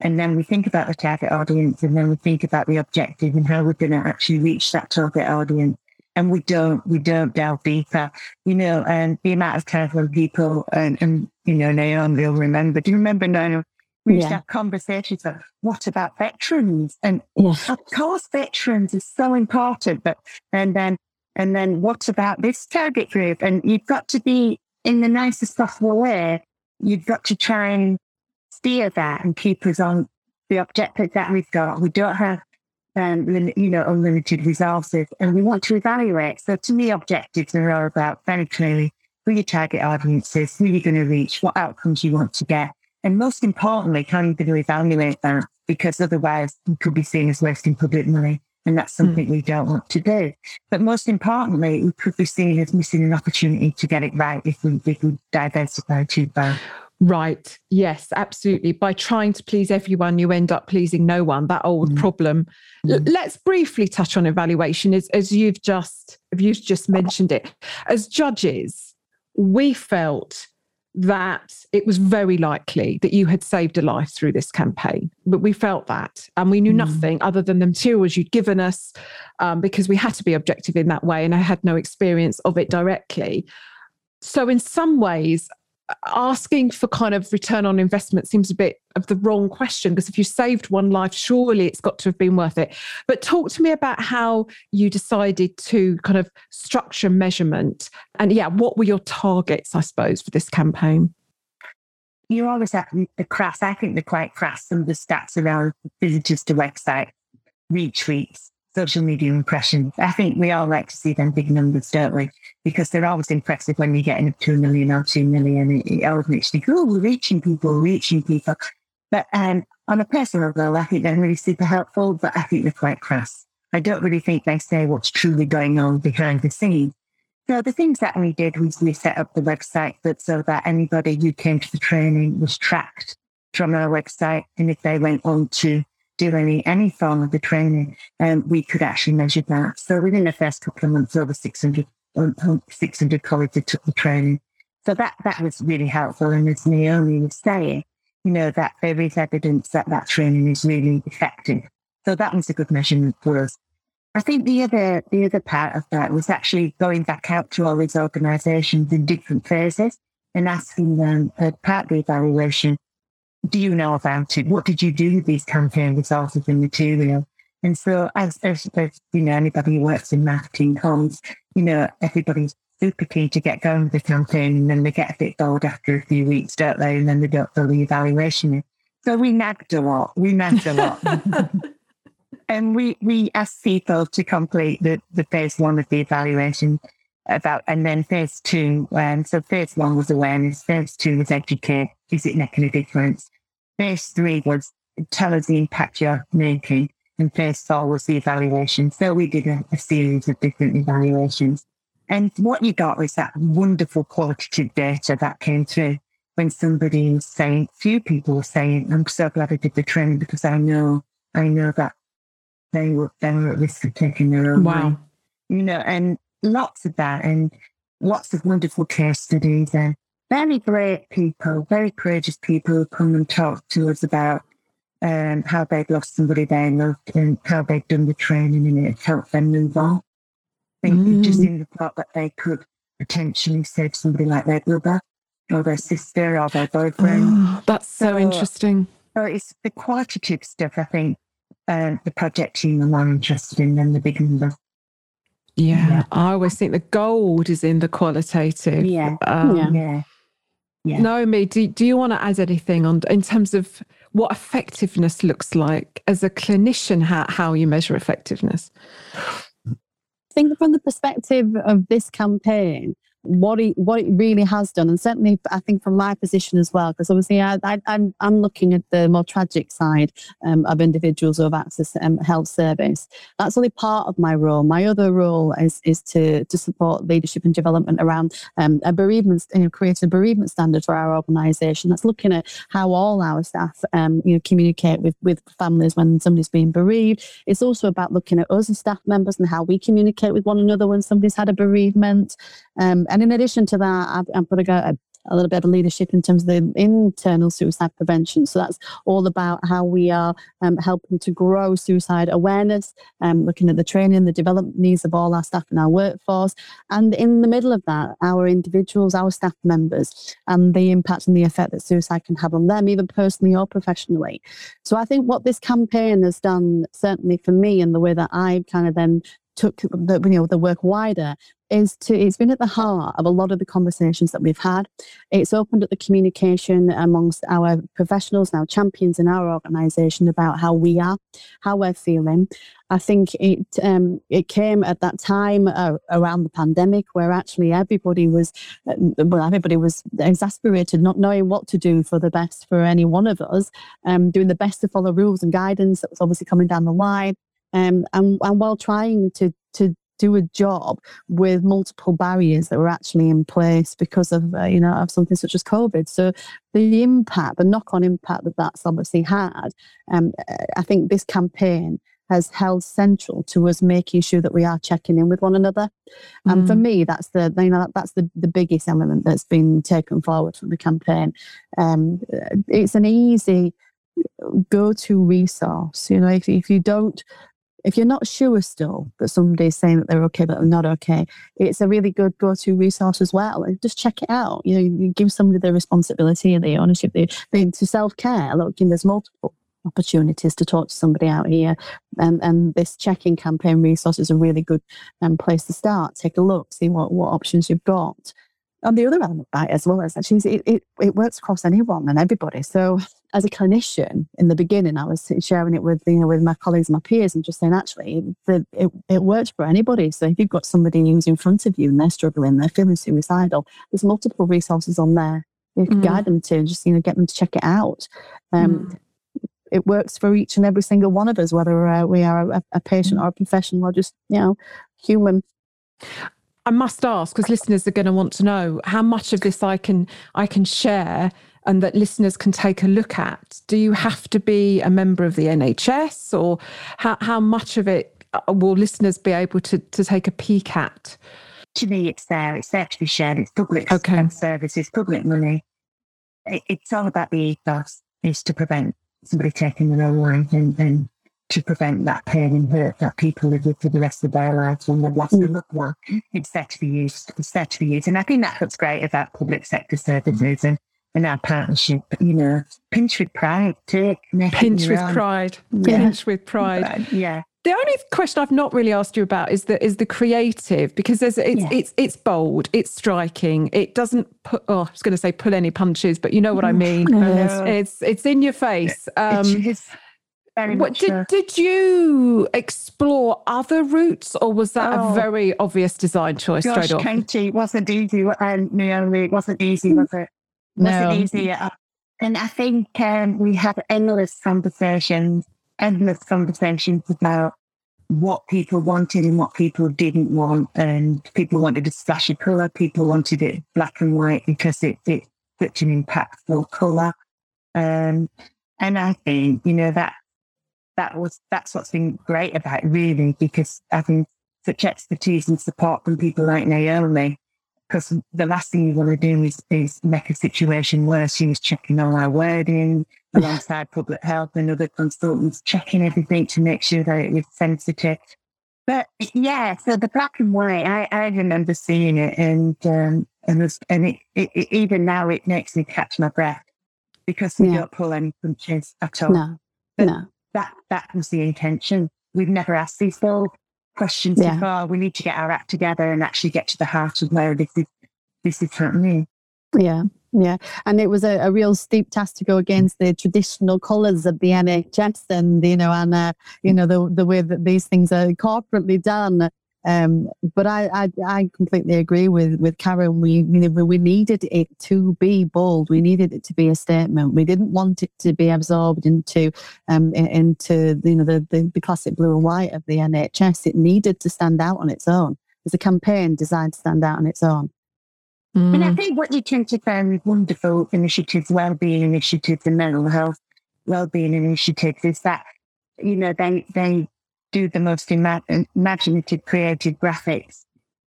And then we think about the target audience and then we think about the objective and how we're going to actually reach that target audience. And we don't, we don't delve deeper, you know, and the amount of times when people and, and you know, Naomi will remember, do you remember Naomi we used yeah. to have conversations about what about veterans? And yeah. of course, veterans is so important. But and then And then what about this target group? And you've got to be in the nicest possible way. You've got to try and steer that and keep us on the objectives that we've got. We don't have, um, you know, unlimited resources and we want to evaluate. So to me, objectives are all about very clearly who your target audience is, who you're going to reach, what outcomes you want to get. And most importantly, going to evaluate that because otherwise you could be seen as wasting public money. And that's hmm. something mm. we don't want to do. But most importantly, we could be seen as missing an opportunity to get it right if we, if we diversify too far. Right. Yes, absolutely. By trying to please everyone, you end up pleasing no one. That old mm. problem. Mm. L- let's briefly touch on evaluation as, as you've just you've just mentioned it. As judges, we felt that it was very likely that you had saved a life through this campaign. But we felt that. And we knew mm. nothing other than the materials you'd given us um, because we had to be objective in that way. And I had no experience of it directly. So, in some ways, asking for kind of return on investment seems a bit of the wrong question because if you saved one life, surely it's got to have been worth it. But talk to me about how you decided to kind of structure measurement and yeah, what were your targets, I suppose, for this campaign? You always have the crass. I think they're quite crass. Some of the stats around visitors to website, retweets, social media impressions. I think we all like to see them big numbers, don't we? Because they're always impressive when you're getting up to a million or two million. It, always makes you think, oh, we're reaching people, reaching people. But um, on a personal level, I think they're really super helpful, but I think they're quite crass. I don't really think they say what's truly going on behind the scenes. So the things that we did was we set up the website that so that anybody who came to the training was tracked from our website. And if they went on to do any, any form of the training, um, we could actually measure that. So within the first couple of months, over 600, um, um, 600 colleagues took the training. So that, that was really helpful. And as Naomi was saying, you know, that there is evidence that that training is really effective. So that was a good measurement for us. I think the other, the other part of that was actually going back out to all these organizations in different phases and asking them, as part of the evaluation, do you know about it? What did you do with these campaign resources and material? And so, as, as, as you know, anybody who works in marketing comes, you know, everybody's super keen to get going with the campaign and then they get a bit bored after a few weeks, don't they? And then they don't fill the evaluation So we nagged a lot. We nagged a lot. and we, we asked people to complete the, the phase one of the evaluation about, and then phase two. Um, so phase one was awareness, phase two was educate. Is it making a difference? Phase three was tell us the impact you're making. And phase four was the evaluation. So we did a, a series of different evaluations. And what you got was that wonderful qualitative data that came through when somebody was saying, few people were saying, I'm so glad I did the training because I know, I know that they were, they were at risk of taking their own wow. life. You know, and lots of that and lots of wonderful case studies and very great people, very courageous people who come and talk to us about um, how they'd lost somebody they loved and how they'd done the training and it helped them move on. I think mm. just in the thought that they could potentially save somebody like their brother or their sister or their boyfriend. Oh, that's so, so, interesting. So it's the qualitative stuff, I think, uh, the project team are more interested in than the big numbers. Yeah, yeah, I always think the gold is in the qualitative. Yeah, um, yeah. Yeah. Yeah. Naomi, do, do you want to add anything on in terms of what effectiveness looks like as a clinician, how, how you measure effectiveness? I think from the perspective of this campaign, what it what it really has done, and certainly I think from my position as well, because obviously I, I, I'm I'm looking at the more tragic side um, of individuals who have access to um, health service. That's only part of my role. My other role is is to to support leadership and development around um, a bereavement, you know, create a bereavement standard for our organisation. That's looking at how all our staff, um, you know, communicate with with families when somebody's being bereaved. It's also about looking at us as staff members and how we communicate with one another when somebody's had a bereavement. Um, and in addition to that, I've, I'm putting a, a little bit of leadership in terms of the internal suicide prevention. So that's all about how we are um, helping to grow suicide awareness, um, looking at the training, the development needs of all our staff in our workforce. And in the middle of that, our individuals, our staff members, and the impact and the effect that suicide can have on them, either personally or professionally. So I think what this campaign has done, certainly for me, and the way that I kind of then took the, you know, the work wider is to it's been at the heart of a lot of the conversations that we've had. It's opened up the communication amongst our professionals now champions in our organization about how we are how we're feeling. I think it um, it came at that time uh, around the pandemic where actually everybody was uh, well everybody was exasperated not knowing what to do for the best for any one of us um, doing the best to follow rules and guidance that was obviously coming down the line. Um, and, and while trying to to do a job with multiple barriers that were actually in place because of uh, you know of something such as COVID. So the impact, the knock-on impact that that's obviously had, um, I think this campaign has held central to us making sure that we are checking in with one another. And for mm. me, that's the you know that's the the biggest element that's been taken forward from the campaign. Um, it's an easy go-to resource. You know, if if you don't if you're not sure still that somebody's saying that they're okay but they're not okay, it's a really good go-to resource as well. And just check it out. You know, you give somebody the responsibility and the ownership, the, to self-care. Look, and there's multiple opportunities to talk to somebody out here. And, and this check-in campaign resource is a really good um, place to start. Take a look, see what, what options you've got. And the other element it as well is actually it, it, it works across anyone and everybody. So as a clinician in the beginning, I was sharing it with you know with my colleagues and my peers, and just saying actually the, it it works for anybody. So if you've got somebody who's in front of you and they're struggling, they're feeling suicidal, there's multiple resources on there you can mm. guide them to, just you know get them to check it out. Um, mm. It works for each and every single one of us, whether uh, we are a, a patient mm. or a professional or just you know human. I must ask because listeners are going to want to know how much of this I can I can share and that listeners can take a look at? Do you have to be a member of the NHS or how, how much of it uh, will listeners be able to, to take a peek at? To me, it's there. It's there to be shared. It's public okay. service. It's public money. It, it's all about the ethos is to prevent somebody taking their own life and, and to prevent that pain and hurt that people live with for the rest of their lives and they've lost mm. loved one. It's there to be used. It's there to be used. And I think that's what's great about public sector services and in our partnership, you know, pinch with pride, take pinch with pride, yeah. pinch with pride. Yeah. The only question I've not really asked you about is the is the creative because there's it's yeah. it's it's bold, it's striking. It doesn't put oh, I was going to say pull any punches, but you know what I mean. it's it's in your face. Um, what, did, did you explore other routes or was that oh, a very obvious design choice gosh, straight off? Katie, wasn't easy. And Naomi, it wasn't easy, was it? wasn't no. easy. And I think um, we had endless conversations, endless conversations about what people wanted and what people didn't want. And people wanted a splashy colour, people wanted it black and white because it, it's such an impactful colour. Um, and I think, you know, that that was that's what's been great about it, really, because having such expertise and support from people like Naomi because the last thing you want to do is, is make a situation worse. She was checking all our wording alongside public health and other consultants, checking everything to make sure that it was sensitive. But yeah, so the black and white, I, I remember seeing it, and um, and, was, and it, it, it, even now it makes me catch my breath because we yeah. don't pull any punches at all. No, but no. That that was the intention. We've never asked these bold questions yeah. before. We need to get our act together and actually get to the heart of where this is this is happening. Yeah, yeah. And it was a, a real steep task to go against the traditional colours of the NHS and, you know, and, uh, you know, the, the way that these things are corporately done. Um, but I, I, I completely agree with with Karen. We you know, we needed it to be bold. We needed it to be a statement. We didn't want it to be absorbed into um, into you know the, the, the classic blue and white of the NHS. It needed to stand out on its own. It's a campaign designed to stand out on its own. Mm. And I think what you tend to find with wonderful initiatives, well-being initiatives, and mental health well-being initiatives is that you know they they do the most imaginative, creative graphics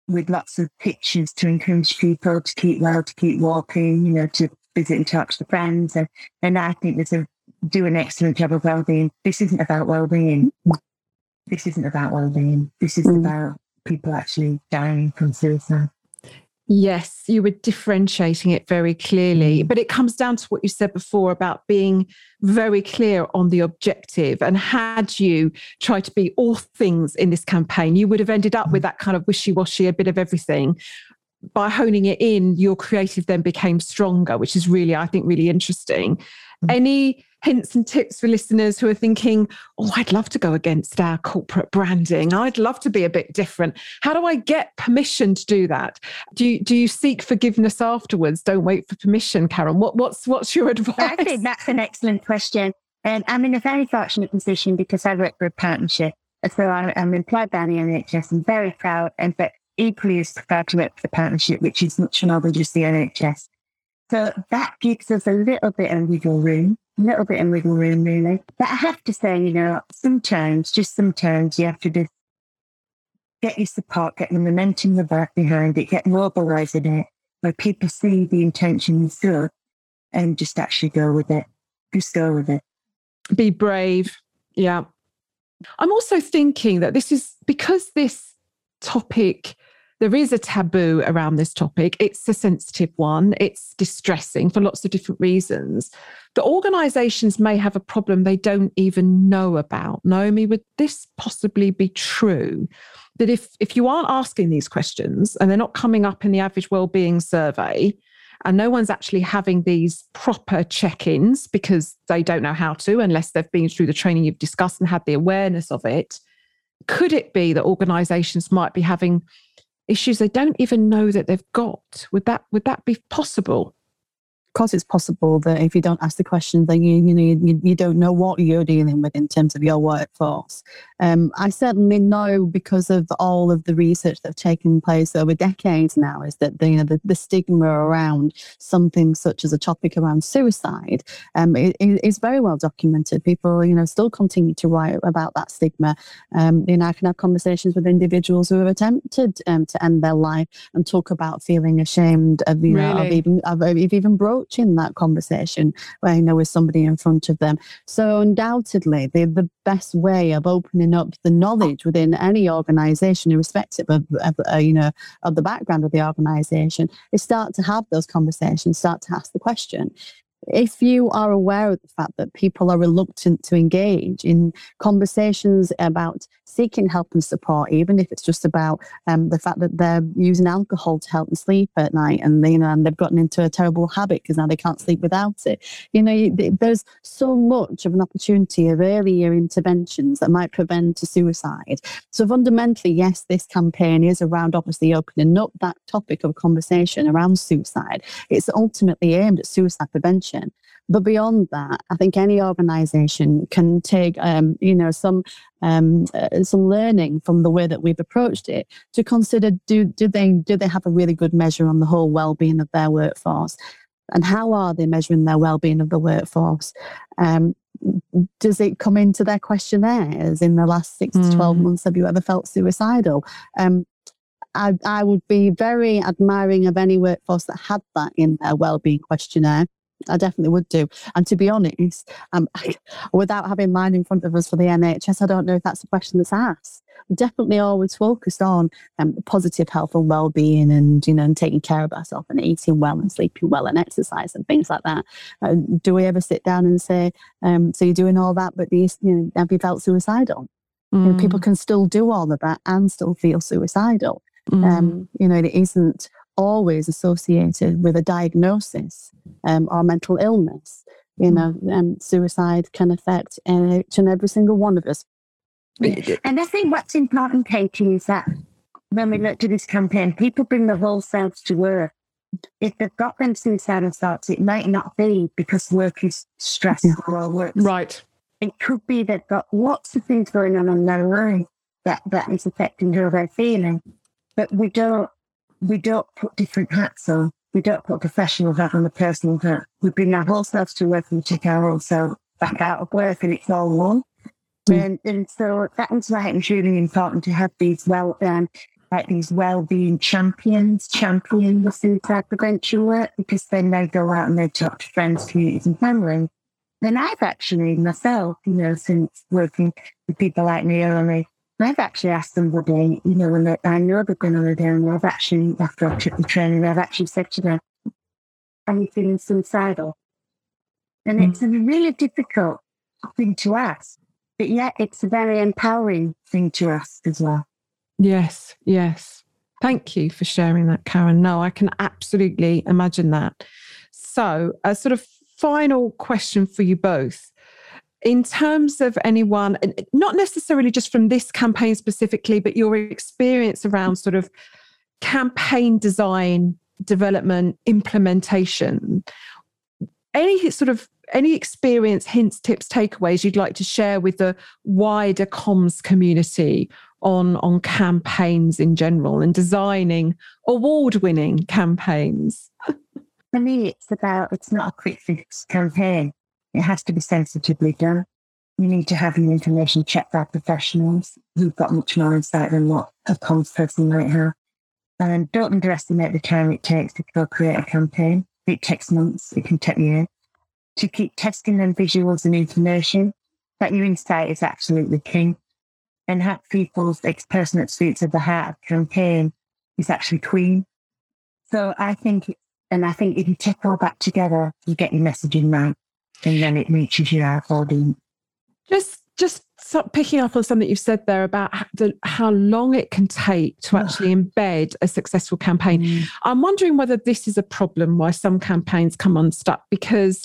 with lots of pictures to encourage people to keep well, to keep walking, you know, to visit and talk to friends. And, and I think there's a do an excellent job of well-being. This isn't about well-being. This isn't about well-being. This is mm. about people actually dying from suicide. Yes, you were differentiating it very clearly. Mm. But it comes down to what you said before about being very clear on the objective. And had you tried to be all things in this campaign, you would have ended up with that kind of wishy washy, a bit of everything. By honing it in, your creative then became stronger, which is really, I think, really interesting. Mm. Any hints and tips for listeners who are thinking, oh, I'd love to go against our corporate branding. I'd love to be a bit different. How do I get permission to do that? Do you, do you seek forgiveness afterwards? Don't wait for permission, Karen. What, what's, what's your advice? I think that's an excellent question. And I'm in a very fortunate position because I work for a partnership. So I, I'm employed by the NHS. I'm very proud and but equally as proud to work for the partnership, which is much more than just the NHS. So that gives us a little bit of wiggle room, little bit of wiggle room, really. But I have to say, you know, sometimes, just sometimes, you have to just get your support, get the momentum the back behind it, get mobilizing it, where people see the intention is good, and just actually go with it. Just go with it. Be brave. Yeah. I'm also thinking that this is because this topic there is a taboo around this topic. It's a sensitive one. It's distressing for lots of different reasons. The organizations may have a problem they don't even know about. Naomi, would this possibly be true? That if, if you aren't asking these questions and they're not coming up in the average well-being survey, and no one's actually having these proper check-ins because they don't know how to unless they've been through the training you've discussed and had the awareness of it could it be that organizations might be having issues they don't even know that they've got. Would that would that be possible? Because it's possible that if you don't ask the question, then you you know you, you don't know what you're dealing with in terms of your workforce. Um, I certainly know because of all of the research that's taken place over decades now is that the, you know the, the stigma around something such as a topic around suicide um, it is very well documented. People you know still continue to write about that stigma. Um, you know I can have conversations with individuals who have attempted um, to end their life and talk about feeling ashamed of you know of even of, of even broaching that conversation where you know with somebody in front of them. So undoubtedly the the best way of opening up the knowledge within any organization, irrespective of, of uh, you know of the background of the organization, is start to have those conversations, start to ask the question. If you are aware of the fact that people are reluctant to engage in conversations about seeking help and support, even if it's just about um, the fact that they're using alcohol to help them sleep at night, and you know, and they've gotten into a terrible habit because now they can't sleep without it. You know, there's so much of an opportunity of earlier interventions that might prevent a suicide. So fundamentally, yes, this campaign is around obviously opening up that topic of conversation around suicide. It's ultimately aimed at suicide prevention. But beyond that, I think any organisation can take, um, you know, some um, uh, some learning from the way that we've approached it to consider do do they do they have a really good measure on the whole well-being of their workforce, and how are they measuring their well-being of the workforce? Um, does it come into their questionnaires in the last six to 12 Mm. months? Have you ever felt suicidal? Um, I, I would be very admiring of any workforce that had that in their well-being questionnaire. I definitely would do. And to be honest, um, without having mine in front of us for the NHS, I don't know if that's a question that's asked. Definitely always focused on um, positive health and well-being, and you know, and taking care of ourselves and eating well and sleeping well and exercise and things like that. Uh, do we ever sit down and say, um, "So you're doing all that, but you, you know, have you felt suicidal?" You know, people Mm, can still do all of that and still feel suicidal. mm. Um, you know, it isn't always associated with a diagnosis um, or mental illness. You know, um, suicide can affect each and every single one of us. And I think what's important, Katie, is that when we look at this campaign, people bring their whole selves to work. If they've got them suicidal thoughts, it might not be because work is stressful or work. right. It could be they've got lots of things going on in their life that, that is affecting how they're feeling. But we don't we don't put different hats on. We don't put a professional hat on a personal hat. We bring our whole selves to work and we take our whole self back out of work and it's all one. Mm. And, and so that's why it's really important to have these well um, like these well-being champions champion the suicide prevention work because then they go out and they talk to friends, communities and family. Then I've actually myself, you know, since working with people like Naomi, I've actually asked somebody, you know, when they, I know they've been on a down, I've actually, after I've took the training, I've actually said to them, Are you feeling suicidal? And mm. it's a really difficult thing to ask, but yet it's a very empowering thing to ask as well. Yes, yes. Thank you for sharing that, Karen. No, I can absolutely imagine that. So, a sort of final question for you both. In terms of anyone, uh, not necessarily just from this campaign specifically, but your experience around sort of campaign design, development, implementation, any sort of any experience, hints, tips, takeaways you'd like to share with the wider comms community on on campaigns in general and designing award-winning campaigns? For me, it's about it's not a quick fix campaign. It has to be sensitively done. You need to have your information checked by professionals who've got much more insight than what a comms person might have. And don't underestimate the time it takes to co-create a campaign. It takes months, it can take years. To keep testing them visuals and information, that your insight is absolutely king and have people's personal experience of the heart of campaign is actually queen. So I think, and I think if you take all that together, you get your messaging right, and then it reaches your audience. Just, just picking up on something you've said there about the, how long it can take to actually embed a successful campaign. Mm. I'm wondering whether this is a problem why some campaigns come unstuck because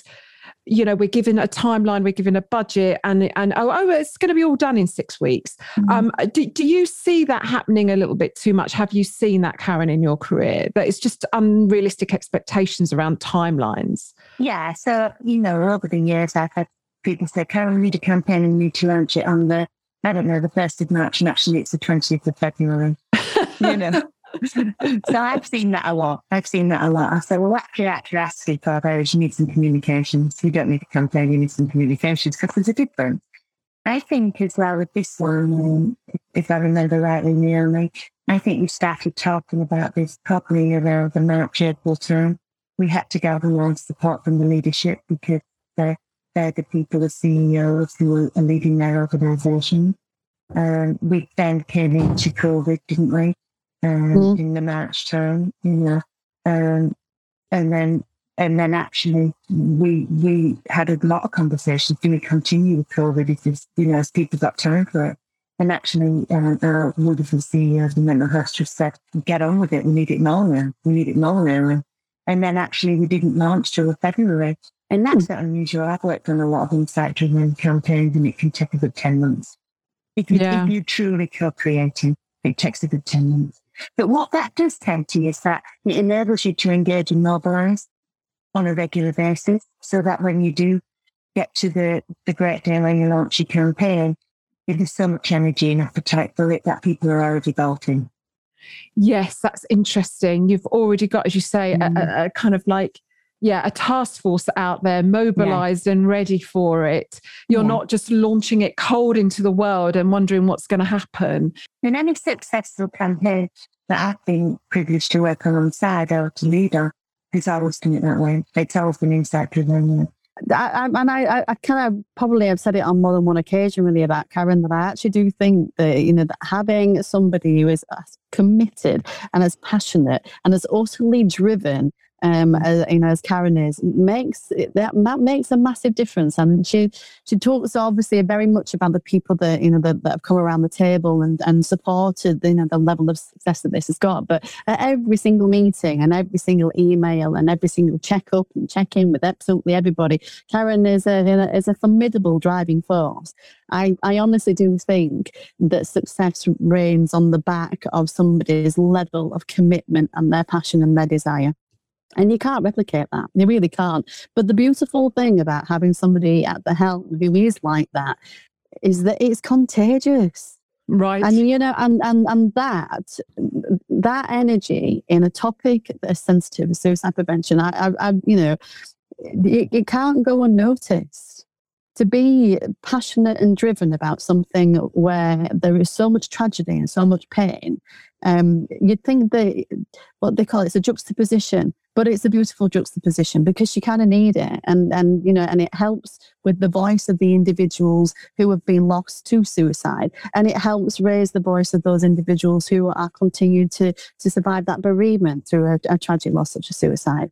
you know we're given a timeline we're given a budget and and oh, oh it's going to be all done in six weeks. Mm-hmm. um, do, do you see that happening a little bit too much? Have you seen that karen in your career that it's just unrealistic expectations around timelines? Yeah so you know over the years i've had people say karen we need a campaign and we need to launch it on the i don't know the 1st of march and actually it's the 20th of february. You know so I've seen that a lot. I've seen that a lot. Said, well, actually, actually asking for is you need some communications. You don't need a campaign, you need some communications because there's a difference. I think as well with this one, if I remember rightly, Naomi, I think you started talking about this probably around the March, April term. We had to gather more support from the leadership because they're, they're the people, the CEOs who are leading their organisation. Um, we then came into COVID, didn't we? Um, mm. in the March term, you know, um, and then and then actually we we had a lot of conversations. Do we continue with COVID? Because you know, as people got time for it. And actually, uh, our wonderful CEO of the mental health just said, "Get on with it. We need it now. We need it now." And, and then actually, we didn't launch till February. And that's not unusual. I've worked on a lot of insight-driven campaigns, and it can take a good ten months. If, you, yeah. if you're truly co-creating, it takes a good ten months. But what that does tend to is that it enables you to engage and mobilize on a regular basis so that when you do get to the, the great day when you launch your campaign, there's so much energy and appetite for it that people are already bolting. Yes, that's interesting. You've already got, as you say, mm. a, a, kind of like yeah, a task force out there mobilized yeah. and ready for it. You're yeah. not just launching it cold into the world and wondering what's going to happen. In any successful campaign that I've been privileged to work alongside or to leader, it's always been it that way. It's always been insight driven. I, and I, I kind of probably have said it on more than one occasion really about Karen that I actually do think that you know that having somebody who is as committed and as passionate and as utterly driven um, as, you know, as Karen is, makes that that makes a massive difference. And she she talks obviously very much about the people that you know that, that have come around the table and and supported you know the level of success that this has got. But at every single meeting and every single email and every single check up and check in with absolutely everybody, Karen is a you know, is a formidable driving force. I, I honestly do think that success reigns on the back of somebody's level of commitment and their passion and their desire. And you can't replicate that. You really can't. But the beautiful thing about having somebody at the helm who is like that is that it's contagious. Right. And you know, and and and that that energy in a topic that is sensitive suicide prevention, I, I, I you know, it, it can't go unnoticed. To be passionate and driven about something where there is so much tragedy and so much pain, um, you'd think that what they call it, it's a juxtaposition but it's a beautiful juxtaposition because you kind of need it. And and you know and it helps with the voice of the individuals who have been lost to suicide. And it helps raise the voice of those individuals who are continued to to survive that bereavement through a, a tragic loss such as suicide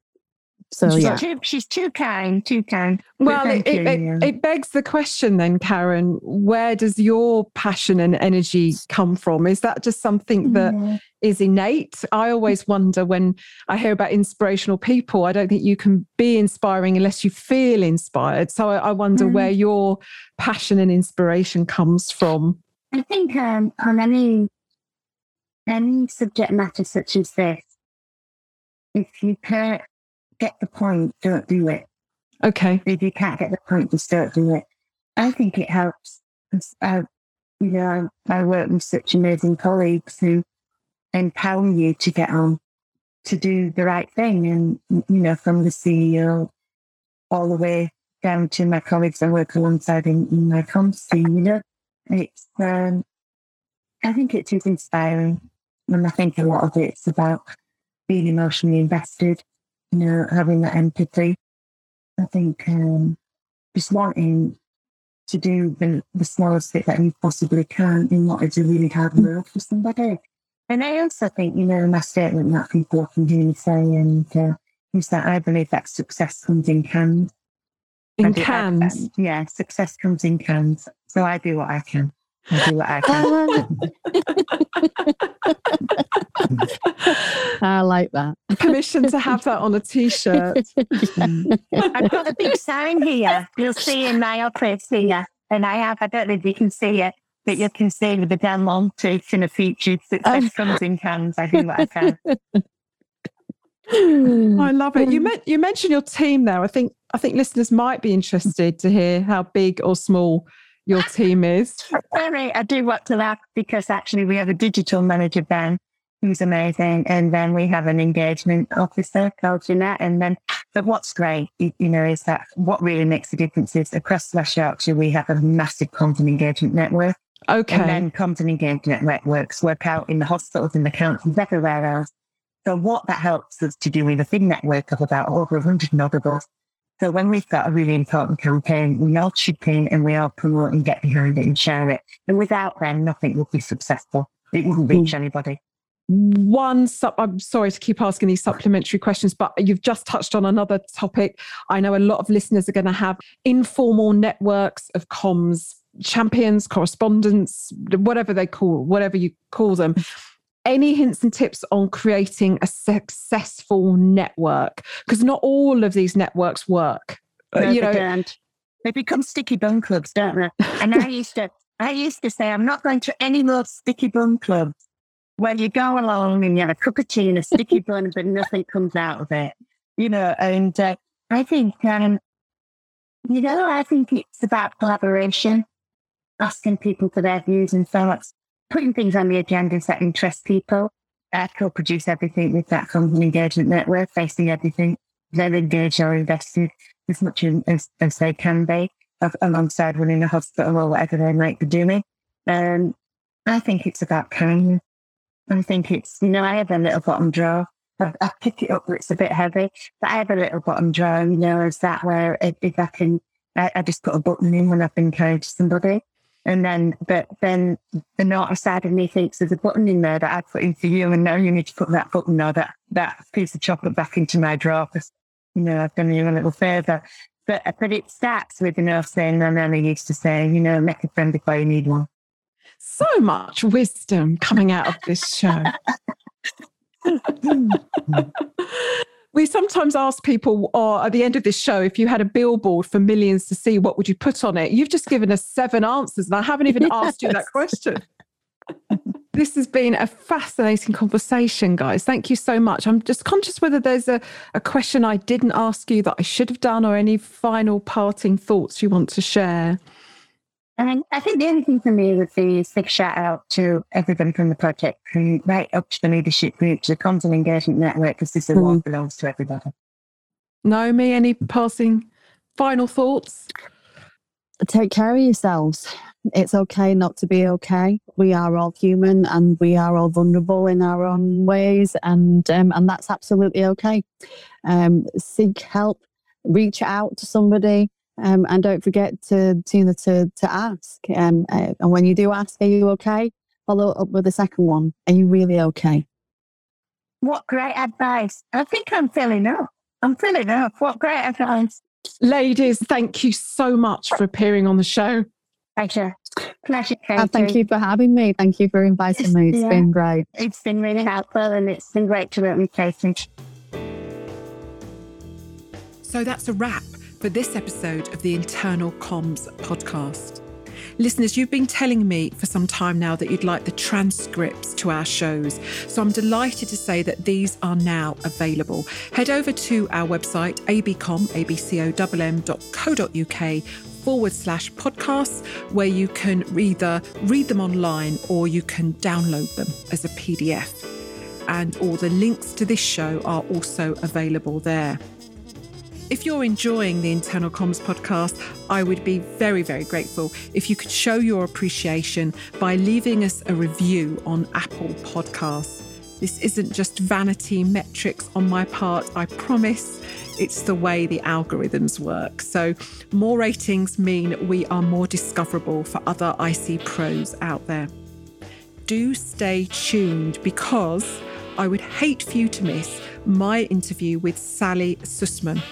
so she's yeah. too, she's too kind too kind. Well it, it, it, it, begs the question then karen where does your passion and energy come from? Is that just something that yeah. is innate? I always wonder when i hear about inspirational people i don't think you can be inspiring unless you feel inspired. So i, I wonder mm. where your passion and inspiration comes from. I think um, on any any subject matter such as this if you can't get the point, don't do it. Okay. If you can't get the point, just don't do it. I think it helps. I, you know, I, I work with such amazing colleagues who empower you to get on, to do the right thing. And, you know, from the CEO all the way down to my colleagues I work alongside in, in my comms team, you know, it's, um, I think it is inspiring. And I think a lot of it's about being emotionally invested you know, having that empathy. I think um, just wanting to do the, the smallest bit that you possibly can in what is a really hard work for somebody. And I also think, you know, my statement that people often hear me say, and uh, is that I believe that success comes in cans. In cans? yeah, success comes in cans. So I do what I can. I do what I can. I like that. Permission to have that on a t-shirt. I've got a big sign here. You'll see in my office here. And I have, I don't know if you can see it, but you can see with the Dan Long teeth in a featured success oh. comes in cans. I think what I can. I love it. You meant you mentioned your team there. I think I think listeners might be interested to hear how big or small your team is. Sorry, I do want to laugh because actually we have a digital manager, Ben, who's amazing. And then we have an engagement officer called Jeanette. And then, but what's great, you, know, is that what really makes the difference is across West Yorkshire, we have a massive content engagement network. Okay. And then content engagement networks work out in the hospitals, in the counties, everywhere else. So what that helps us to do with a big network of about over 100 notables so when we've got a really important campaign, we all chip in and we all promote and get behind it and share it. And without them, nothing would be successful. It wouldn't reach mm. anybody. One, sub, I'm sorry to keep asking these supplementary questions, but you've just touched on another topic. I know a lot of listeners are going to have informal networks of comms champions, correspondents, whatever they call, whatever you call them any hints and tips on creating a successful network? Because not all of these networks work. No, you know, they, they become sticky bun clubs, don't they? And I used to, I used to say, I'm not going to any more sticky bun clubs where you go along and you have a cup of tea and a sticky bun, but nothing comes out of it. You know, and uh, I think, um, you know, I think it's about collaboration, asking people for their views and thoughts putting things on the agendas that interest people. I co-produce everything with that content engagement network, facing everything. They're engaged or invested as much as, as they can be alongside running a hospital or whatever they might be doing. Um, I think it's about kindness. I think it's, you know, I have a little bottom drawer. I, pick it up it's a bit heavy, but I have a little bottom drawer, you know, is that where if, if I can, I, I, just put a button in when I've to somebody. And then, but then the of me thinks there's a button in there that I put into you, and now you need to put that button or that that piece of chocolate back into my drawer because you know I've done you a little favour. But but it starts with you know saying my nanny used to say, you know, make a friend before you need one. So much wisdom coming out of this show. we sometimes ask people or uh, at the end of this show if you had a billboard for millions to see what would you put on it? You've just given us seven answers and i haven't even yes. asked you that question. This has been a fascinating conversation guys. Thank you so much. I'm just conscious whether there's a, a question i didn't ask you that i should have done or any final parting thoughts you want to share and I think the only thing for me would be a big shout out to everybody from the project, from right up to the leadership group, to the content engagement network, because this award mm. belongs to everybody. Naomi, any passing final thoughts? Take care of yourselves. It's okay not to be okay. we are all human and we are all vulnerable in our own ways, and um, and that's absolutely okay. Um, seek help, reach out to somebody, um, and don't forget to to, you to, to ask. Um, uh, and when you do ask, are you okay? Follow up with the second one. Are you really okay? What great advice! I think I'm filling up. I'm filling up. What great advice! Ladies, thank you so much for appearing on the show. Pleasure. Pleasure. Uh, thank you for having me. Thank you for inviting me. It's yeah. been great. It's been really helpful and it's been great to work with Katie. So that's a wrap for this episode of the Internal Comms podcast. Listeners, you've been telling me for some time now that you'd like the transcripts to our shows. So I'm delighted to say that these are now available. Head over to our website, abcomm, abcomm.co.uk forward slash podcasts, where you can either read them online or you can download them as a PDF. And all the links to this show are also available there. If you're enjoying the Internal Comms podcast, I would be very, very grateful if you could show your appreciation by leaving us a review on Apple Podcasts. This isn't just vanity metrics on my part, I promise. It's the way the algorithms work. So, more ratings mean we are more discoverable for other IC pros out there. Do stay tuned because I would hate for you to miss my interview with Sally Susman.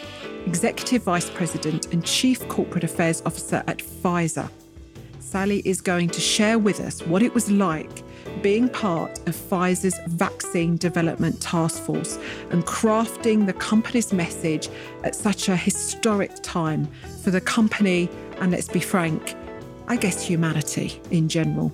Executive Vice President and Chief Corporate Affairs Officer at Pfizer. Sally is going to share with us what it was like being part of Pfizer's vaccine development task force and crafting the company's message at such a historic time for the company and, let's be frank, I guess humanity in general.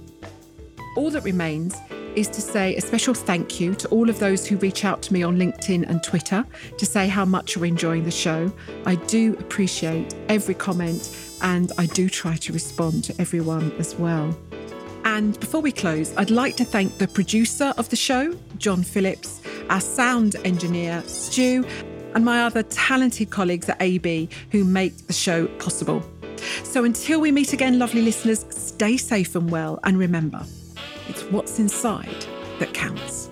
All that remains is to say a special thank you to all of those who reach out to me on LinkedIn and Twitter to say how much you're enjoying the show. I do appreciate every comment and I do try to respond to everyone as well. And before we close, I'd like to thank the producer of the show, John Phillips, our sound engineer, Stu, and my other talented colleagues at AB who make the show possible. So until we meet again, lovely listeners, stay safe and well, and remember, it's what's inside that counts.